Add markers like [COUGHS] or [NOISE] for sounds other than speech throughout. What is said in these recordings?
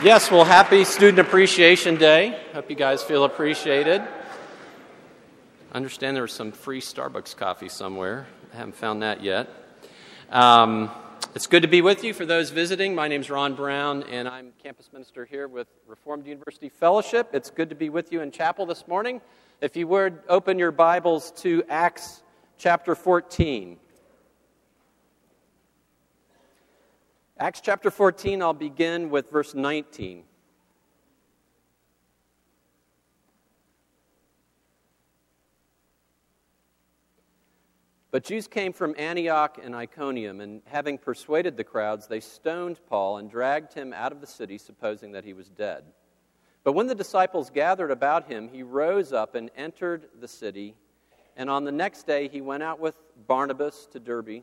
Yes, well, happy Student Appreciation Day. Hope you guys feel appreciated. I understand there was some free Starbucks coffee somewhere. I haven't found that yet. Um, it's good to be with you for those visiting. My name is Ron Brown, and I'm campus minister here with Reformed University Fellowship. It's good to be with you in chapel this morning. If you would open your Bibles to Acts chapter 14. Acts chapter 14, I'll begin with verse 19. But Jews came from Antioch and Iconium, and having persuaded the crowds, they stoned Paul and dragged him out of the city, supposing that he was dead. But when the disciples gathered about him, he rose up and entered the city. And on the next day, he went out with Barnabas to Derbe.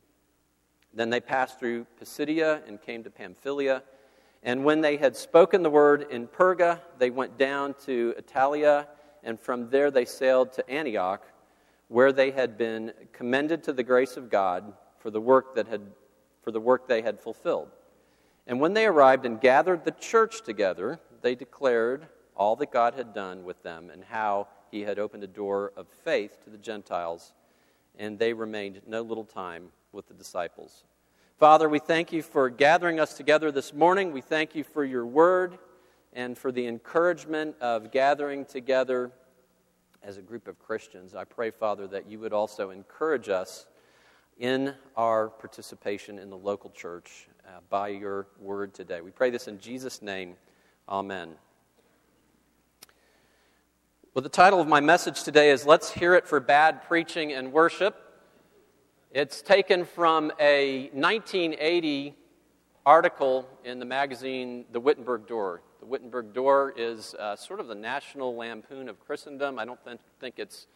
Then they passed through Pisidia and came to Pamphylia. And when they had spoken the word in Perga, they went down to Attalia, and from there they sailed to Antioch, where they had been commended to the grace of God for the work that had for the work they had fulfilled. And when they arrived and gathered the church together, they declared all that God had done with them and how he had opened a door of faith to the Gentiles, and they remained no little time with the disciples. Father, we thank you for gathering us together this morning. We thank you for your word and for the encouragement of gathering together as a group of Christians. I pray, Father, that you would also encourage us in our participation in the local church uh, by your word today. We pray this in Jesus' name. Amen. Well, the title of my message today is Let's Hear It for Bad Preaching and Worship. It's taken from a 1980 article in the magazine The Wittenberg Door. The Wittenberg Door is uh, sort of the national lampoon of Christendom. I don't th- think it's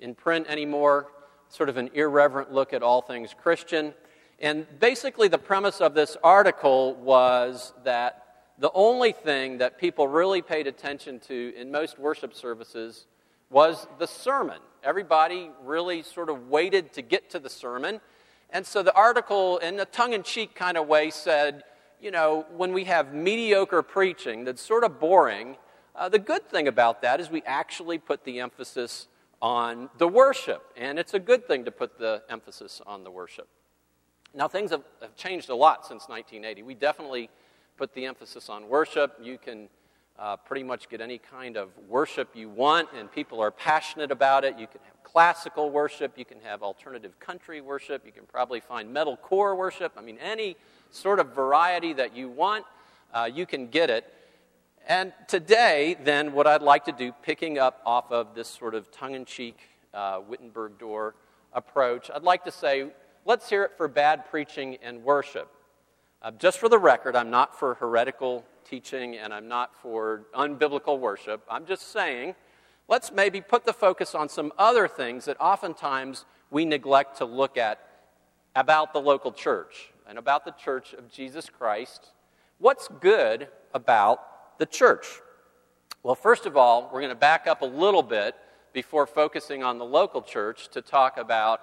in print anymore. Sort of an irreverent look at all things Christian. And basically, the premise of this article was that the only thing that people really paid attention to in most worship services was the sermon. Everybody really sort of waited to get to the sermon. And so the article, in a tongue in cheek kind of way, said, you know, when we have mediocre preaching that's sort of boring, uh, the good thing about that is we actually put the emphasis on the worship. And it's a good thing to put the emphasis on the worship. Now, things have, have changed a lot since 1980. We definitely put the emphasis on worship. You can uh, pretty much get any kind of worship you want, and people are passionate about it. You can have classical worship, you can have alternative country worship, you can probably find metalcore worship. I mean, any sort of variety that you want, uh, you can get it. And today, then, what I'd like to do, picking up off of this sort of tongue in cheek uh, Wittenberg door approach, I'd like to say, let's hear it for bad preaching and worship. Uh, just for the record, I'm not for heretical teaching and I'm not for unbiblical worship. I'm just saying, let's maybe put the focus on some other things that oftentimes we neglect to look at about the local church and about the church of Jesus Christ. What's good about the church? Well, first of all, we're going to back up a little bit before focusing on the local church to talk about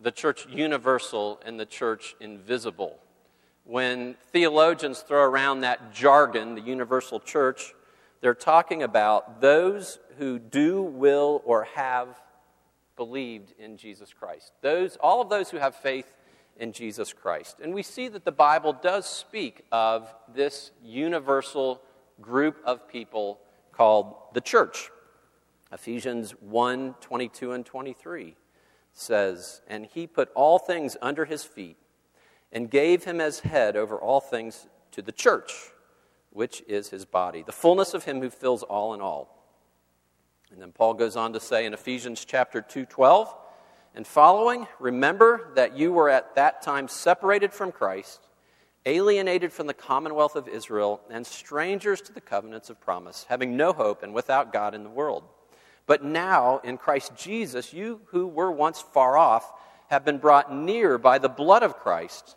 the church universal and the church invisible when theologians throw around that jargon, the universal church, they're talking about those who do, will, or have believed in Jesus Christ. Those, all of those who have faith in Jesus Christ. And we see that the Bible does speak of this universal group of people called the church. Ephesians 1 22 and 23 says, And he put all things under his feet and gave him as head over all things to the church, which is his body, the fullness of him who fills all in all. And then Paul goes on to say in Ephesians chapter 2:12 and following, remember that you were at that time separated from Christ, alienated from the commonwealth of Israel, and strangers to the covenants of promise, having no hope and without God in the world. But now, in Christ Jesus, you who were once far off have been brought near by the blood of Christ.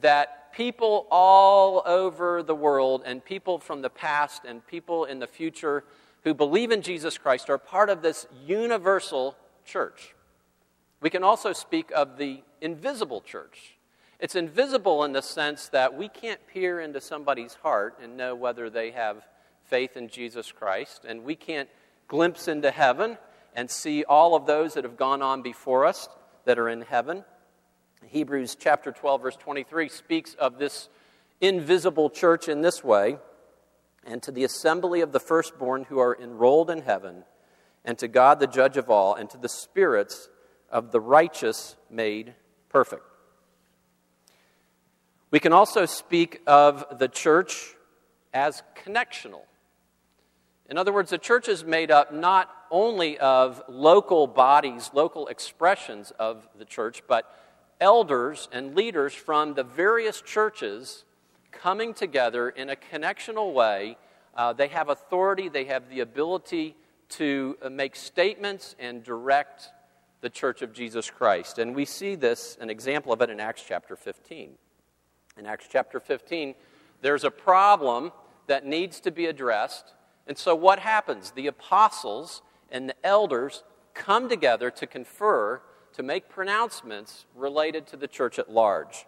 that people all over the world and people from the past and people in the future who believe in Jesus Christ are part of this universal church. We can also speak of the invisible church. It's invisible in the sense that we can't peer into somebody's heart and know whether they have faith in Jesus Christ, and we can't glimpse into heaven and see all of those that have gone on before us that are in heaven. Hebrews chapter 12, verse 23 speaks of this invisible church in this way and to the assembly of the firstborn who are enrolled in heaven, and to God the judge of all, and to the spirits of the righteous made perfect. We can also speak of the church as connectional. In other words, the church is made up not only of local bodies, local expressions of the church, but elders and leaders from the various churches coming together in a connectional way. Uh, they have authority, they have the ability to uh, make statements and direct the church of Jesus Christ. And we see this, an example of it in Acts chapter 15. In Acts chapter 15, there's a problem that needs to be addressed. And so what happens? The apostles and the elders come together to confer to make pronouncements related to the church at large.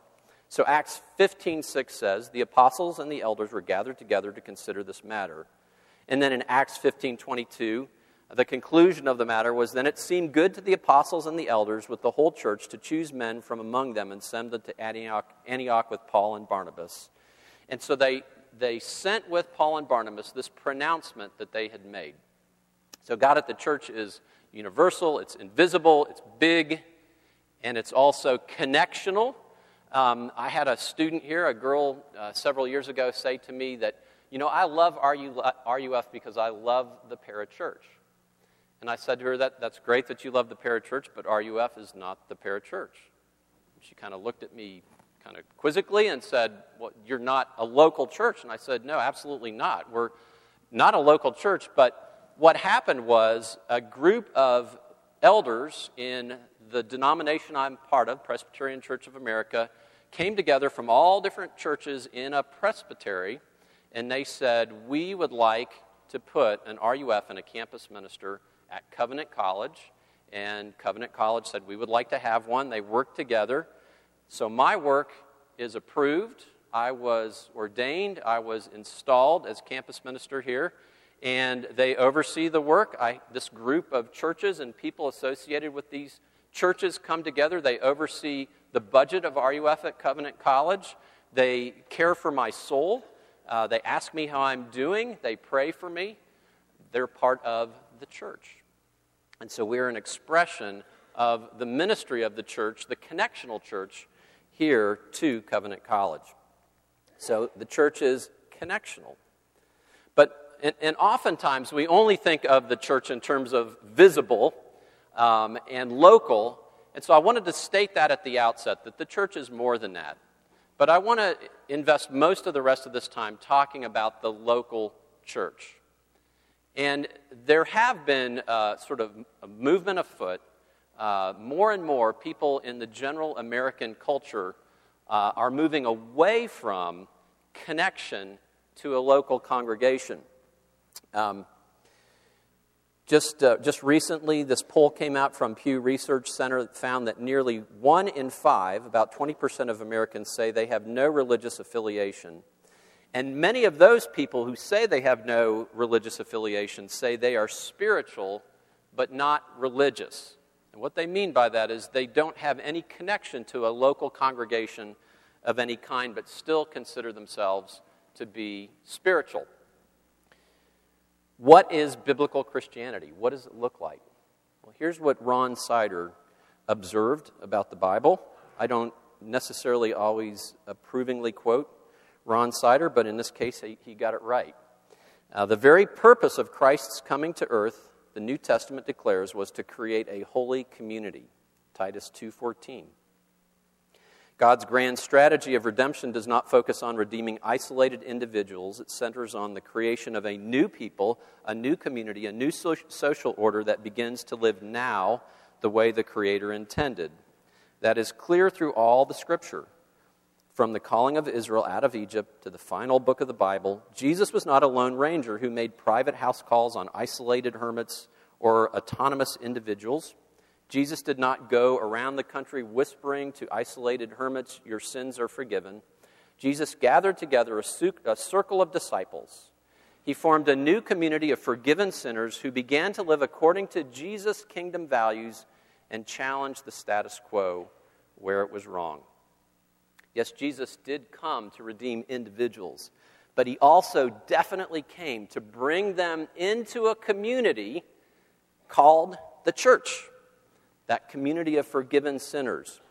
So Acts 15:6 says, "The apostles and the elders were gathered together to consider this matter." And then in Acts 15:22, the conclusion of the matter was then it seemed good to the apostles and the elders with the whole church to choose men from among them and send them to Antioch, Antioch with Paul and Barnabas. And so they, they sent with Paul and Barnabas this pronouncement that they had made. So God at the church is universal, it's invisible, it's big, and it's also connectional. Um, I had a student here, a girl, uh, several years ago, say to me that, you know, I love RUF because I love the parachurch. And I said to her, that, That's great that you love the parachurch, but RUF is not the parachurch. She kind of looked at me kind of quizzically and said, Well, you're not a local church. And I said, No, absolutely not. We're not a local church, but what happened was a group of elders in the denomination I'm part of, Presbyterian Church of America, came together from all different churches in a presbytery, and they said, We would like to put an RUF and a campus minister at Covenant College. And Covenant College said, We would like to have one. They worked together. So my work is approved. I was ordained, I was installed as campus minister here and they oversee the work. I, this group of churches and people associated with these churches come together. They oversee the budget of RUF at Covenant College. They care for my soul. Uh, they ask me how I'm doing. They pray for me. They're part of the church. And so we're an expression of the ministry of the church, the connectional church, here to Covenant College. So the church is connectional. But and, and oftentimes we only think of the church in terms of visible um, and local. And so I wanted to state that at the outset that the church is more than that. But I want to invest most of the rest of this time talking about the local church. And there have been uh, sort of a movement afoot. Uh, more and more people in the general American culture uh, are moving away from connection to a local congregation. Um, just, uh, just recently, this poll came out from Pew Research Center that found that nearly one in five, about 20% of Americans, say they have no religious affiliation. And many of those people who say they have no religious affiliation say they are spiritual but not religious. And what they mean by that is they don't have any connection to a local congregation of any kind, but still consider themselves to be spiritual. What is biblical Christianity? What does it look like? Well, here's what Ron Sider observed about the Bible. I don't necessarily always approvingly quote Ron Sider, but in this case, he, he got it right. Uh, the very purpose of Christ's coming to earth, the New Testament declares, was to create a holy community. Titus 2:14. God's grand strategy of redemption does not focus on redeeming isolated individuals. It centers on the creation of a new people, a new community, a new social order that begins to live now the way the Creator intended. That is clear through all the Scripture. From the calling of Israel out of Egypt to the final book of the Bible, Jesus was not a lone ranger who made private house calls on isolated hermits or autonomous individuals. Jesus did not go around the country whispering to isolated hermits, Your sins are forgiven. Jesus gathered together a, su- a, circle of disciples. He formed a new community of forgiven sinners who began to live according to Jesus' kingdom values and challenged the status quo where it was wrong. Yes, Jesus did come to redeem individuals, but he also definitely came to bring them into a community called the church that community of forgiven sinners.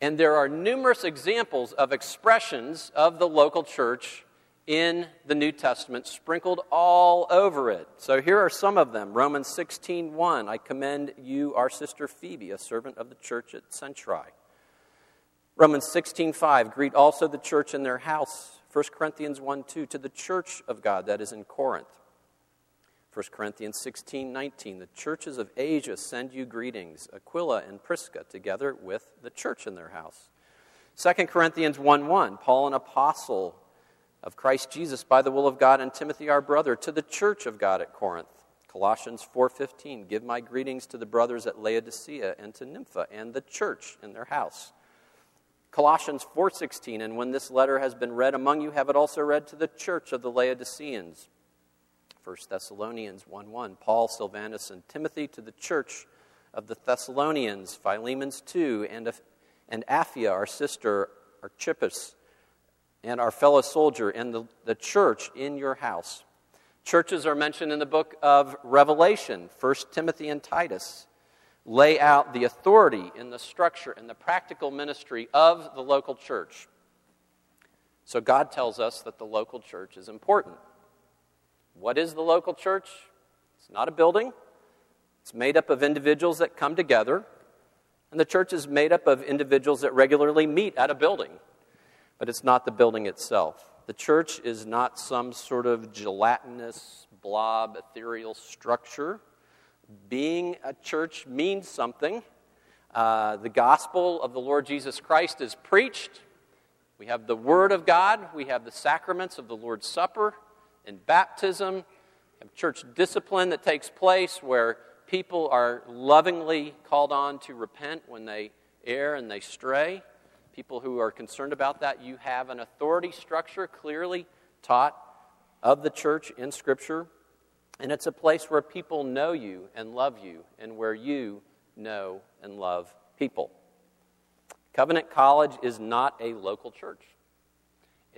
And there are numerous examples of expressions of the local church in the New Testament sprinkled all over it. So here are some of them. Romans 16:1, I commend you our sister Phoebe, a servant of the church at Cenchreae. Romans 16:5, greet also the church in their house. 1 Corinthians 1:2, to the church of God that is in Corinth. 1 Corinthians 16 19. The churches of Asia send you greetings, Aquila and Prisca, together with the church in their house. 2 Corinthians 1 1. Paul, an apostle of Christ Jesus by the will of God, and Timothy, our brother, to the church of God at Corinth. Colossians 4:15 Give my greetings to the brothers at Laodicea and to Nympha and the church in their house. Colossians 4:16 And when this letter has been read among you have it also read to the church of the Laodiceans. 1 Thessalonians 1 1. Paul, Silvanus, and Timothy to the church of the Thessalonians, Philemon's 2, and, and Apphia, our sister, Archippus, and our fellow soldier, and the, the church in your house. Churches are mentioned in the book of Revelation, 1 Timothy and Titus. Lay out the authority in the structure and the practical ministry of the local church. So God tells us that the local church is important. What is the local church? It's not a building, it's made up of individuals that come together. And the church is made up of individuals that regularly meet at a building, but it's not the building itself. The church is not some sort of gelatinous, blob, ethereal structure. Being a church means something. Uh, the gospel of the Lord Jesus Christ is preached. We have the Word of God, we have the sacraments of the Lord's Supper, in baptism, and church discipline that takes place where people are lovingly called on to repent when they err and they stray. People who are concerned about that, you have an authority structure clearly taught of the church in Scripture. And it's a place where people know you and love you, and where you know and love people. Covenant College is not a local church.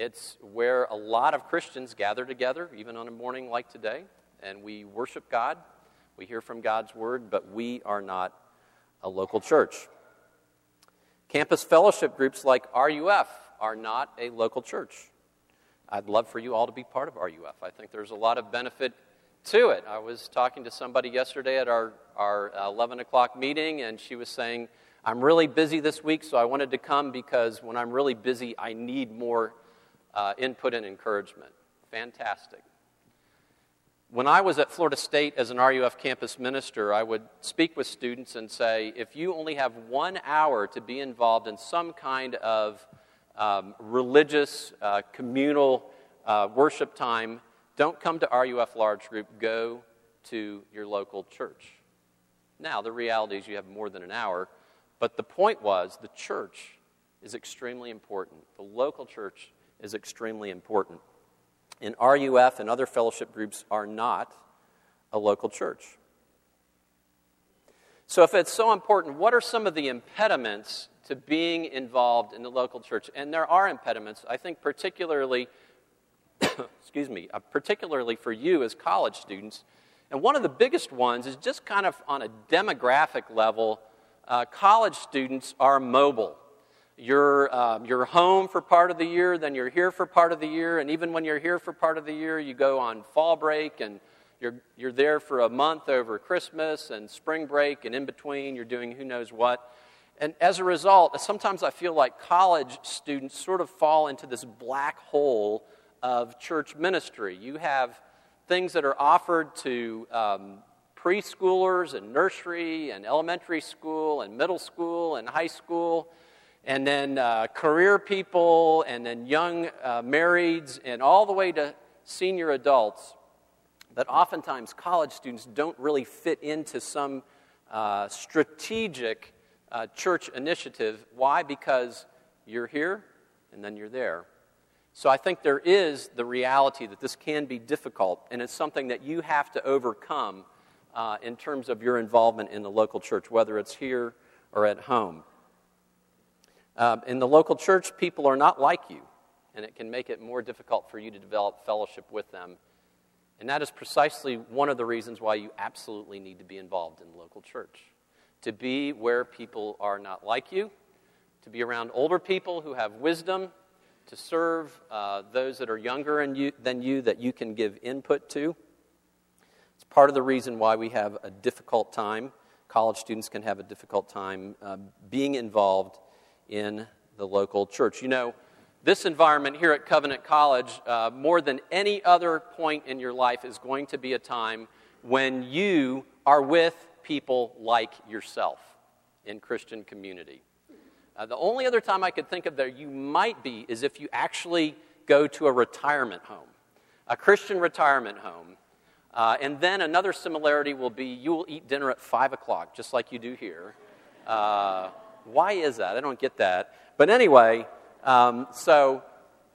It's where a lot of Christians gather together, even on a morning like today, and we worship God. We hear from God's word, but we are not a local church. Campus fellowship groups like RUF are not a local church. I'd love for you all to be part of RUF. I think there's a lot of benefit to it. I was talking to somebody yesterday at our, our 11 o'clock meeting, and she was saying, I'm really busy this week, so I wanted to come because when I'm really busy, I need more uh, input and encouragement. Fantastic. When I was at Florida State as an RUF campus minister, I would speak with students and say, if you only have one hour to be involved in some kind of um, religious, uh, communal uh, worship time, don't come to RUF large group, go to your local church. Now, the reality is you have more than an hour, but the point was the church is extremely important. The local church is extremely important. And RUF and other fellowship groups are not a local church. So, if it's so important, what are some of the impediments to being involved in the local church. And there are impediments, I think, particularly, [COUGHS] excuse me, uh, particularly for you as college students. And one of the biggest ones is just kind of on a demographic level, uh, college students are mobile. You're, uh, you're home for part of the year, then you're here for part of the year, and even when you're here for part of the year, you go on fall break and you're, you're there for a month over Christmas and spring break, and in between, you're doing who knows what. And as a result, sometimes I feel like college students sort of fall into this black hole of church ministry. You have things that are offered to um, preschoolers and nursery and elementary school and middle school and high school, and then uh, career people, and then young uh, marrieds, and all the way to senior adults. That oftentimes college students don't really fit into some uh, strategic uh, church initiative. Why? Because you're here and then you're there. So I think there is the reality that this can be difficult, and it's something that you have to overcome uh, in terms of your involvement in the local church, whether it's here or at home. Uh, in the local church, people are not like you, and it can make it more difficult for you to develop fellowship with them. And that is precisely one of the reasons why you absolutely need to be involved in the local church to be where people are not like you, to be around older people who have wisdom, to serve uh, those that are younger you, than you that you can give input to. It's part of the reason why we have a difficult time. College students can have a difficult time uh, being involved in the local church. You know, this environment here at Covenant College, uh, more than any other point in your life, is going to be a time when you are with people like yourself in Christian community. Uh, the only other time I could think of that you might be is if you actually go to a retirement home, a Christian retirement home. Uh, and then another similarity will be you will eat dinner at 5 o'clock, just like you do here. Uh, why is that? I don't get that. But anyway, um, so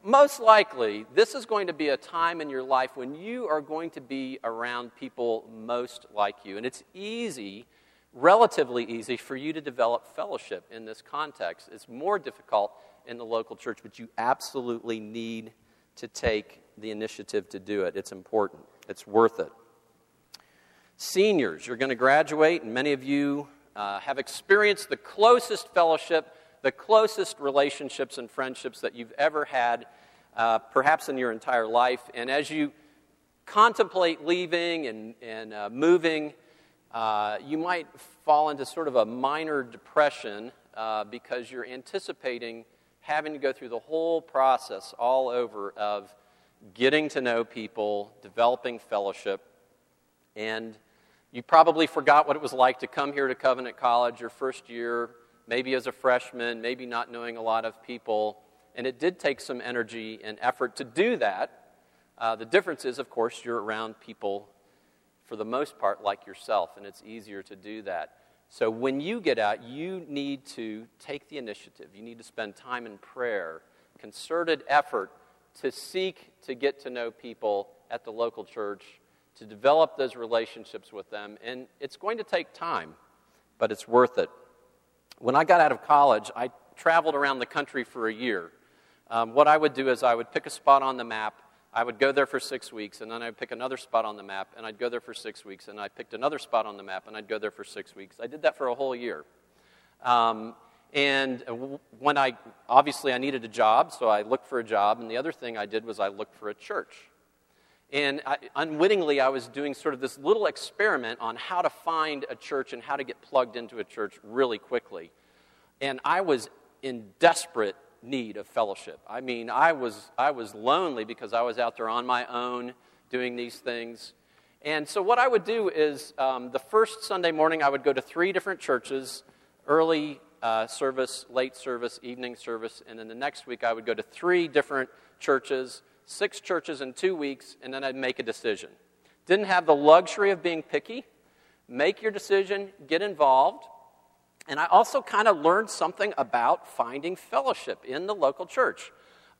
most likely, this is going to be a time in your life when you are going to be around people most like you. And it's easy, relatively easy, for you to develop fellowship in this context. It's more difficult in the local church, but you absolutely need to take the initiative to do it. It's important, it's worth it. Seniors, you're going to graduate, and many of you uh, have experienced the closest fellowship the closest relationships and friendships that you've ever had, uh, perhaps in your entire life. And as you contemplate leaving and, and uh, moving, uh, you might fall into sort of a minor depression uh, because you're anticipating having to go through the whole process all over of getting to know people, developing fellowship, and you probably forgot what it was like to come here to Covenant College your first year, maybe as a freshman, maybe not knowing a lot of people. And it did take some energy and effort to do that. Uh, the difference is, of course, you're around people for the most part like yourself, and it's easier to do that. So when you get out, you need to take the initiative. You need to spend time in prayer, concerted effort to seek to get to know people at the local church, to develop those relationships with them. And it's going to take time, but it's worth it. When I got out of college, I traveled around the country for a year. Um, what I would do is I would pick a spot on the map. I would go there for six weeks, and then I'd pick another spot on the map, and I'd go there for six weeks, and I picked another spot on the map, and I'd go there for six weeks. I did that for a whole year. Um, and when I, obviously, I needed a job, so I looked for a job, and the other thing I did was I looked for a church. And I, unwittingly, I was doing sort of this little experiment on how to find a church and how to get plugged into a church really quickly. And I was in desperate need of fellowship. I mean, I was, I was lonely because I was out there on my own doing these things. And so, what I would do is um, the first Sunday morning, I would go to three different churches early uh, service, late service, evening service. And then the next week, I would go to three different churches six churches in two weeks, and then I'd make a decision. Didn't have the luxury of being picky. Make your decision, get involved. And I also kind of learned something about finding fellowship in the local church.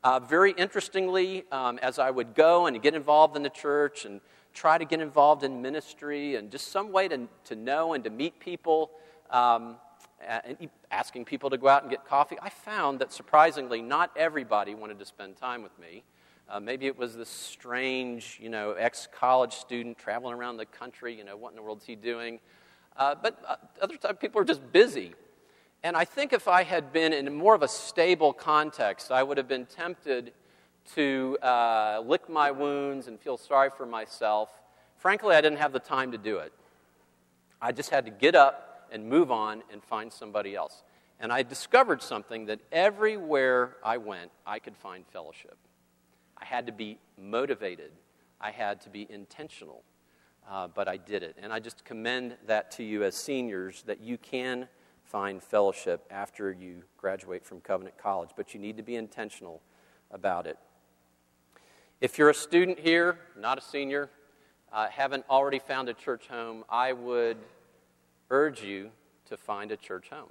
Uh, very interestingly, um, as I would go and get involved in the church and try to get involved in ministry and just some way to, to know and to meet people, um, and asking people to go out and get coffee, I found that surprisingly, not everybody wanted to spend time with me. Uh, maybe it was this strange, you know, ex college student traveling around the country, you know, what in the world is he doing? Uh, but uh, other times people are just busy. And I think if I had been in more of a stable context, I would have been tempted to uh, lick my wounds and feel sorry for myself. Frankly, I didn't have the time to do it. I just had to get up and move on and find somebody else. And I discovered something that everywhere I went, I could find fellowship. I had to be motivated, I had to be intentional, uh, but I did it. And I just commend that to you as seniors that you can find fellowship after you graduate from Covenant College, but you need to be intentional about it. If you're a student here, not a senior, uh, haven't already found a church home, I would urge you to find a church home,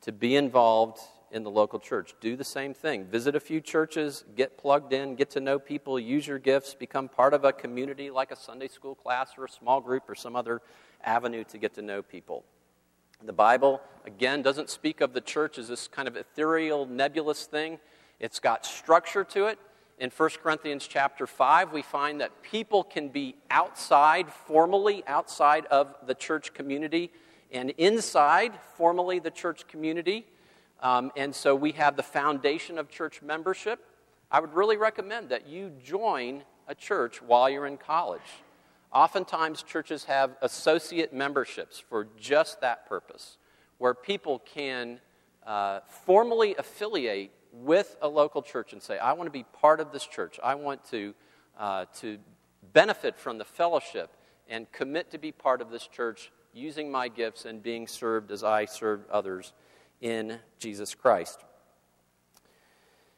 to be involved in the local church. Do the same thing. Visit a few churches, get plugged in, get to know people, use your gifts, become part of a community like a Sunday school class or a small group or some other avenue to get to know people. The Bible, again, doesn't speak of the church as this kind of ethereal, nebulous thing. It's got structure to it. In 1 Corinthians chapter 5, we find that people can be outside, formally outside of the church community, and inside, formally, the church community. Um, and so we have the foundation of church membership. I would really recommend that you join a church while you're in college. Oftentimes, churches have associate memberships for just that purpose, where people can uh, formally affiliate with a local church and say, I want to be part of this church. I want to, uh, to benefit from the fellowship and commit to be part of this church using my gifts and being served as I serve others in Jesus Christ.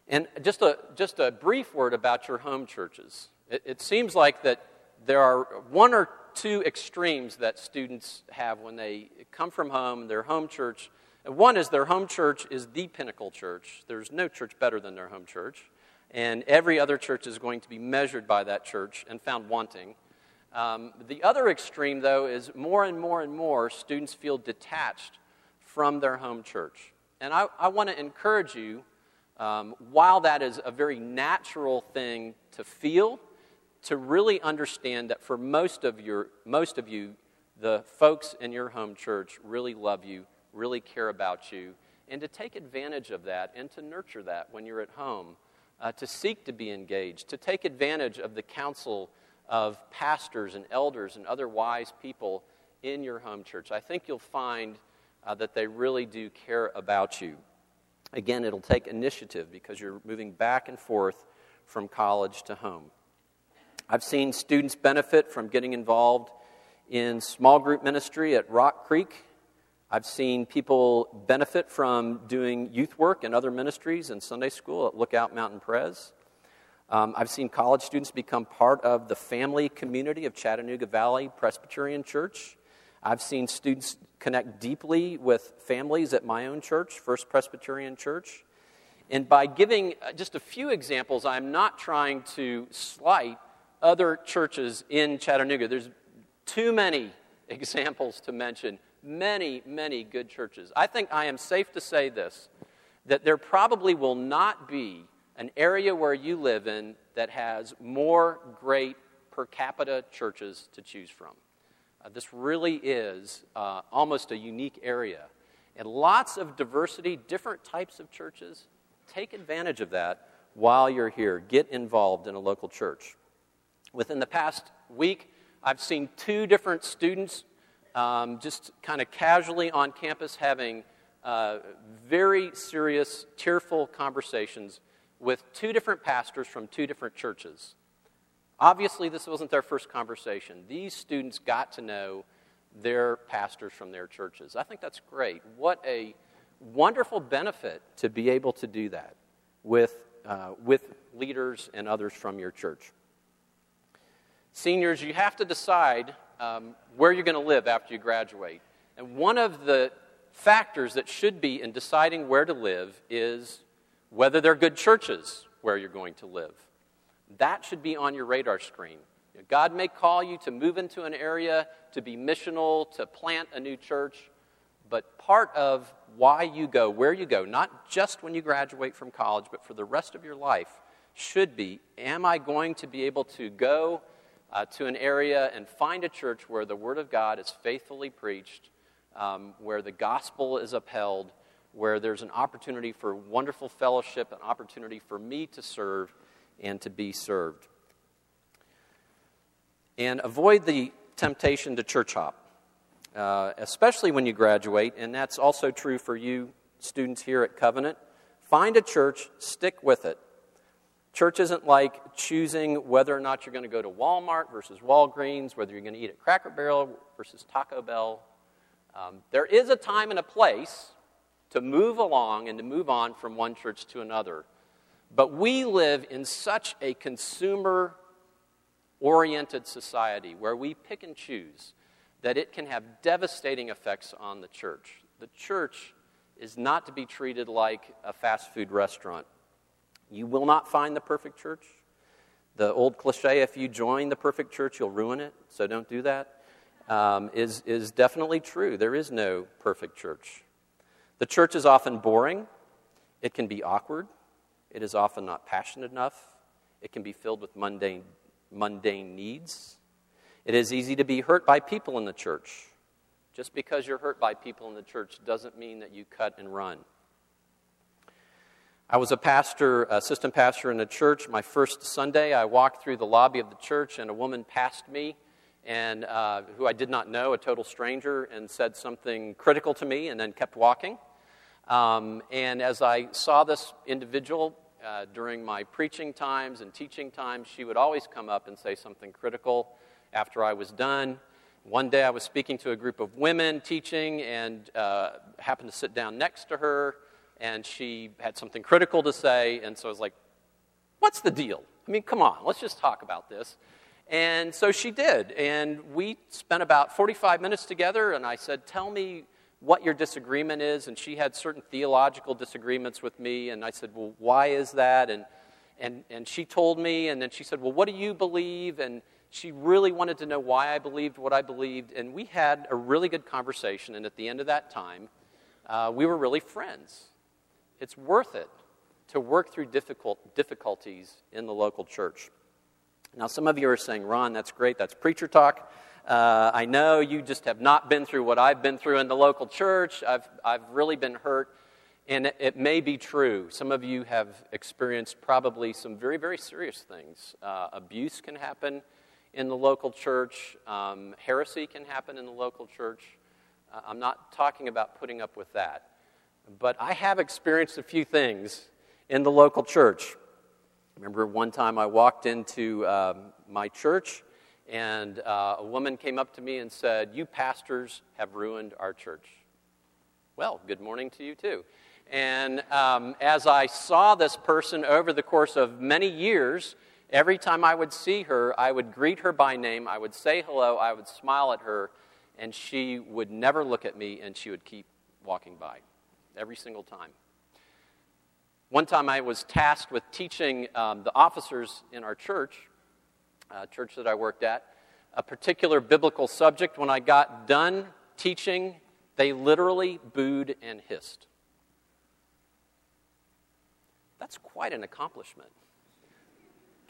And just a, just a brief word about your home churches. It, it seems like that there are one or two extremes that students have when they come from home, their home church. One is their home church is the pinnacle church. There's no church better than their home church. And every other church is going to be measured by that church and found wanting. Um, the other extreme, though, is more and more and more students feel detached from their home church. And I, I want to encourage you, um, while that is a very natural thing to feel, to really understand that for most of, your, most of you, the folks in your home church really love you, really care about you, and to take advantage of that and to nurture that when you're at home, uh, to seek to be engaged, to take advantage of the counsel of pastors and elders and other wise people in your home church. I think you'll find uh, that they really do care about you. Again, it'll take initiative because you're moving back and forth from college to home. I've seen students benefit from getting involved in small group ministry at Rock Creek. I've seen people benefit from doing youth work and other ministries in Sunday school at Lookout Mountain Pres. Um, I've seen college students become part of the family community of Chattanooga Valley Presbyterian Church. I've seen students connect deeply with families at my own church, First Presbyterian Church. And by giving uh, just a few examples, I'm not trying to slight other churches in Chattanooga. There's too many [LAUGHS] examples to mention. Many, many good churches. I think I am safe to say this that there probably will not be an area where you live in that has more great per capita churches to choose from. Uh, this really is uh, almost a unique area. And lots of diversity, different types of churches. Take advantage of that while you're here. Get involved in a local church. Within the past week, I've seen two different students um, just kind of casually on campus having uh, very serious, tearful conversations with two different pastors from two different churches. Obviously, this wasn't their first conversation. These students got to know their pastors from their churches. I think that's great. What a wonderful benefit to be able to do that with, uh, with leaders and others from your church. Seniors, you have to decide um, where you're going to live after you graduate. And one of the factors that should be in deciding where to live is whether they're good churches where you're going to live. That should be on your radar screen. God may call you to move into an area, to be missional, to plant a new church, but part of why you go, where you go, not just when you graduate from college, but for the rest of your life, should be Am I going to be able to go uh, to an area and find a church where the Word of God is faithfully preached, um, where the gospel is upheld, where there's an opportunity for wonderful fellowship, an opportunity for me to serve and to be served? And avoid the temptation to church hop. Uh, especially when you graduate, and that's also true for you students here at Covenant. Find a church, stick with it. Church isn't like choosing whether or not you're going to go to Walmart versus Walgreens, whether you're going to eat at Cracker Barrel versus Taco Bell. Um, there is a time and a place to move along and to move on from one church to another. But we live in such a consumer oriented society where we pick and choose that it can have devastating effects on the church. The church is not to be treated like a fast food restaurant. You will not find the perfect church. The old cliche, if you join the perfect church, you'll ruin it, so don't do that, um, is is definitely true. There is no perfect church. The church is often boring, it can be awkward, it is often not passionate enough, it can be filled with mundane, mundane needs. It is easy to be hurt by people in the church. Just because you're hurt by people in the church doesn't mean that you cut and run. I was a pastor, assistant pastor in a church. My first Sunday, I walked through the lobby of the church, and a woman passed me, and uh, who I did not know, a total stranger, and said something critical to me, and then kept walking. Um, and as I saw this individual uh, during my preaching times and teaching times, she would always come up and say something critical after I was done. One day I was speaking to a group of women teaching and uh, happened to sit down next to her, and she had something critical to say, and so I was like, What's the deal? I mean, come on, let's just talk about this. And so she did, and we spent about 45 minutes together, and I said, Tell me what your disagreement is. And she had certain theological disagreements with me, and I said, Well, why is that? And, and, and she told me, and then she said, Well, what do you believe? And she really wanted to know why I believed what I believed, and we had a really good conversation. And at the end of that time, uh, we were really friends. It's worth it to work through difficult, difficulties in the local church. Now, some of you are saying, Ron, that's great, that's preacher talk. Uh, I know you just have not been through what I've been through in the local church. I've, I've really been hurt. And it, it may be true. Some of you have experienced probably some very, very serious things. Uh, abuse can happen in the local church. Um, heresy can happen in the local church. Uh, I'm not talking about putting up with that. But I have experienced a few things in the local church. Remember one time I walked into um, my church, and uh, a woman came up to me and said, You pastors have ruined our church. Well, good morning to you, too. And um, as I saw this person over the course of many years, Every time I would see her, I would greet her by name, I would say hello, I would smile at her, and she would never look at me and she would keep walking by every single time. One time I was tasked with teaching um, the officers in our church, uh, church that I worked at, a particular biblical subject. When I got done teaching, they literally booed and hissed. That's quite an accomplishment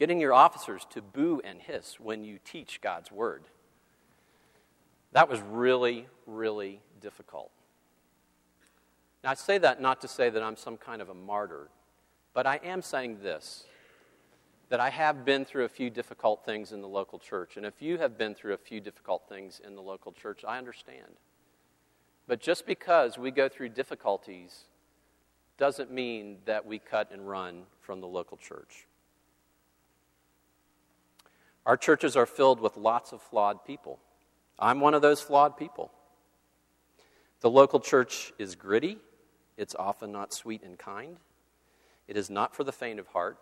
getting your officers to boo and hiss when you teach God's word. That was really, really difficult. Now, I say that not to say that I'm some kind of a martyr, but I am saying this that I have been through a few difficult things in the local church. And if you have been through a few difficult things in the local church, I understand. But just because we go through difficulties doesn't mean that we cut and run from the local church. Our churches are filled with lots of flawed people. I'm one of those flawed people. The local church is gritty, it's often not sweet and kind. It is not for the faint of heart.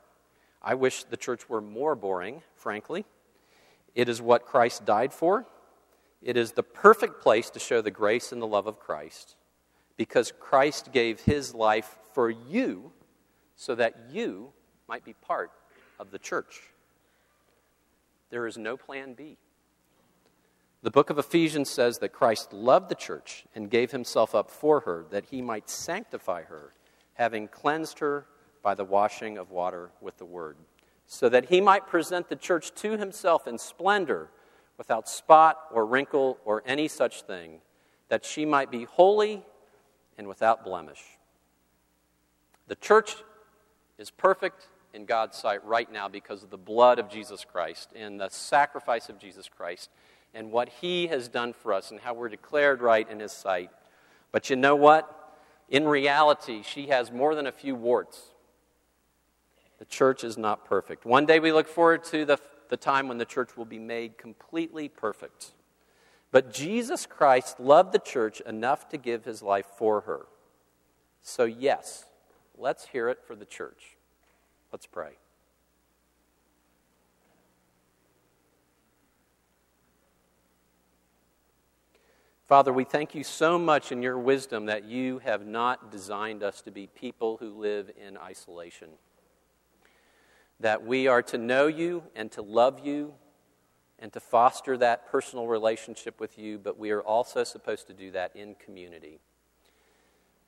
I wish the church were more boring, frankly. It is what Christ died for. It is the perfect place to show the grace and the love of Christ because Christ gave his life for you so that you might be part of the church. There is no plan B. The book of Ephesians says that Christ loved the church and gave himself up for her that he might sanctify her, having cleansed her by the washing of water with the word, so that he might present the church to himself in splendor, without spot or wrinkle or any such thing, that she might be holy and without blemish. The church is perfect in God's sight right now because of the blood of Jesus Christ and the sacrifice of Jesus Christ and what he has done for us and how we're declared right in his sight. But you know what? In reality, she has more than a few warts. The church is not perfect. One day we look forward to the, the time when the church will be made completely perfect. But Jesus Christ loved the church enough to give his life for her. So, yes, let's hear it for the church. Let's pray. Father, we thank you so much in your wisdom that you have not designed us to be people who live in isolation. That we are to know you and to love you and to foster that personal relationship with you, but we are also supposed to do that in community.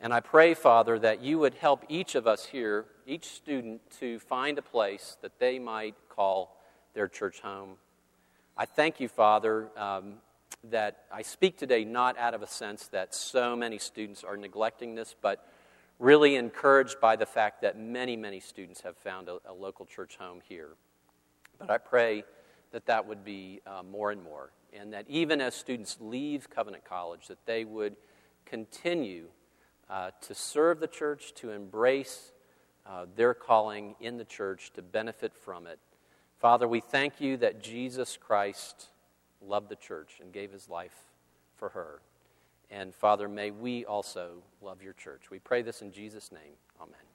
And I pray, Father, that you would help each of us here, each student, to find a place that they might call their church home. I thank you, Father, um, that I speak today not out of a sense that so many students are neglecting this, but really encouraged by the fact that many, many students have found a, a local church home here. But I pray that that would be uh, more and more, and that even as students leave Covenant College, that they would continue uh, to serve the church, to embrace uh, their calling in the church, to benefit from it. Father, we thank you that Jesus Christ loved the church and gave his life for her. And Father, may we also love your church. We pray this in Jesus' name. Amen.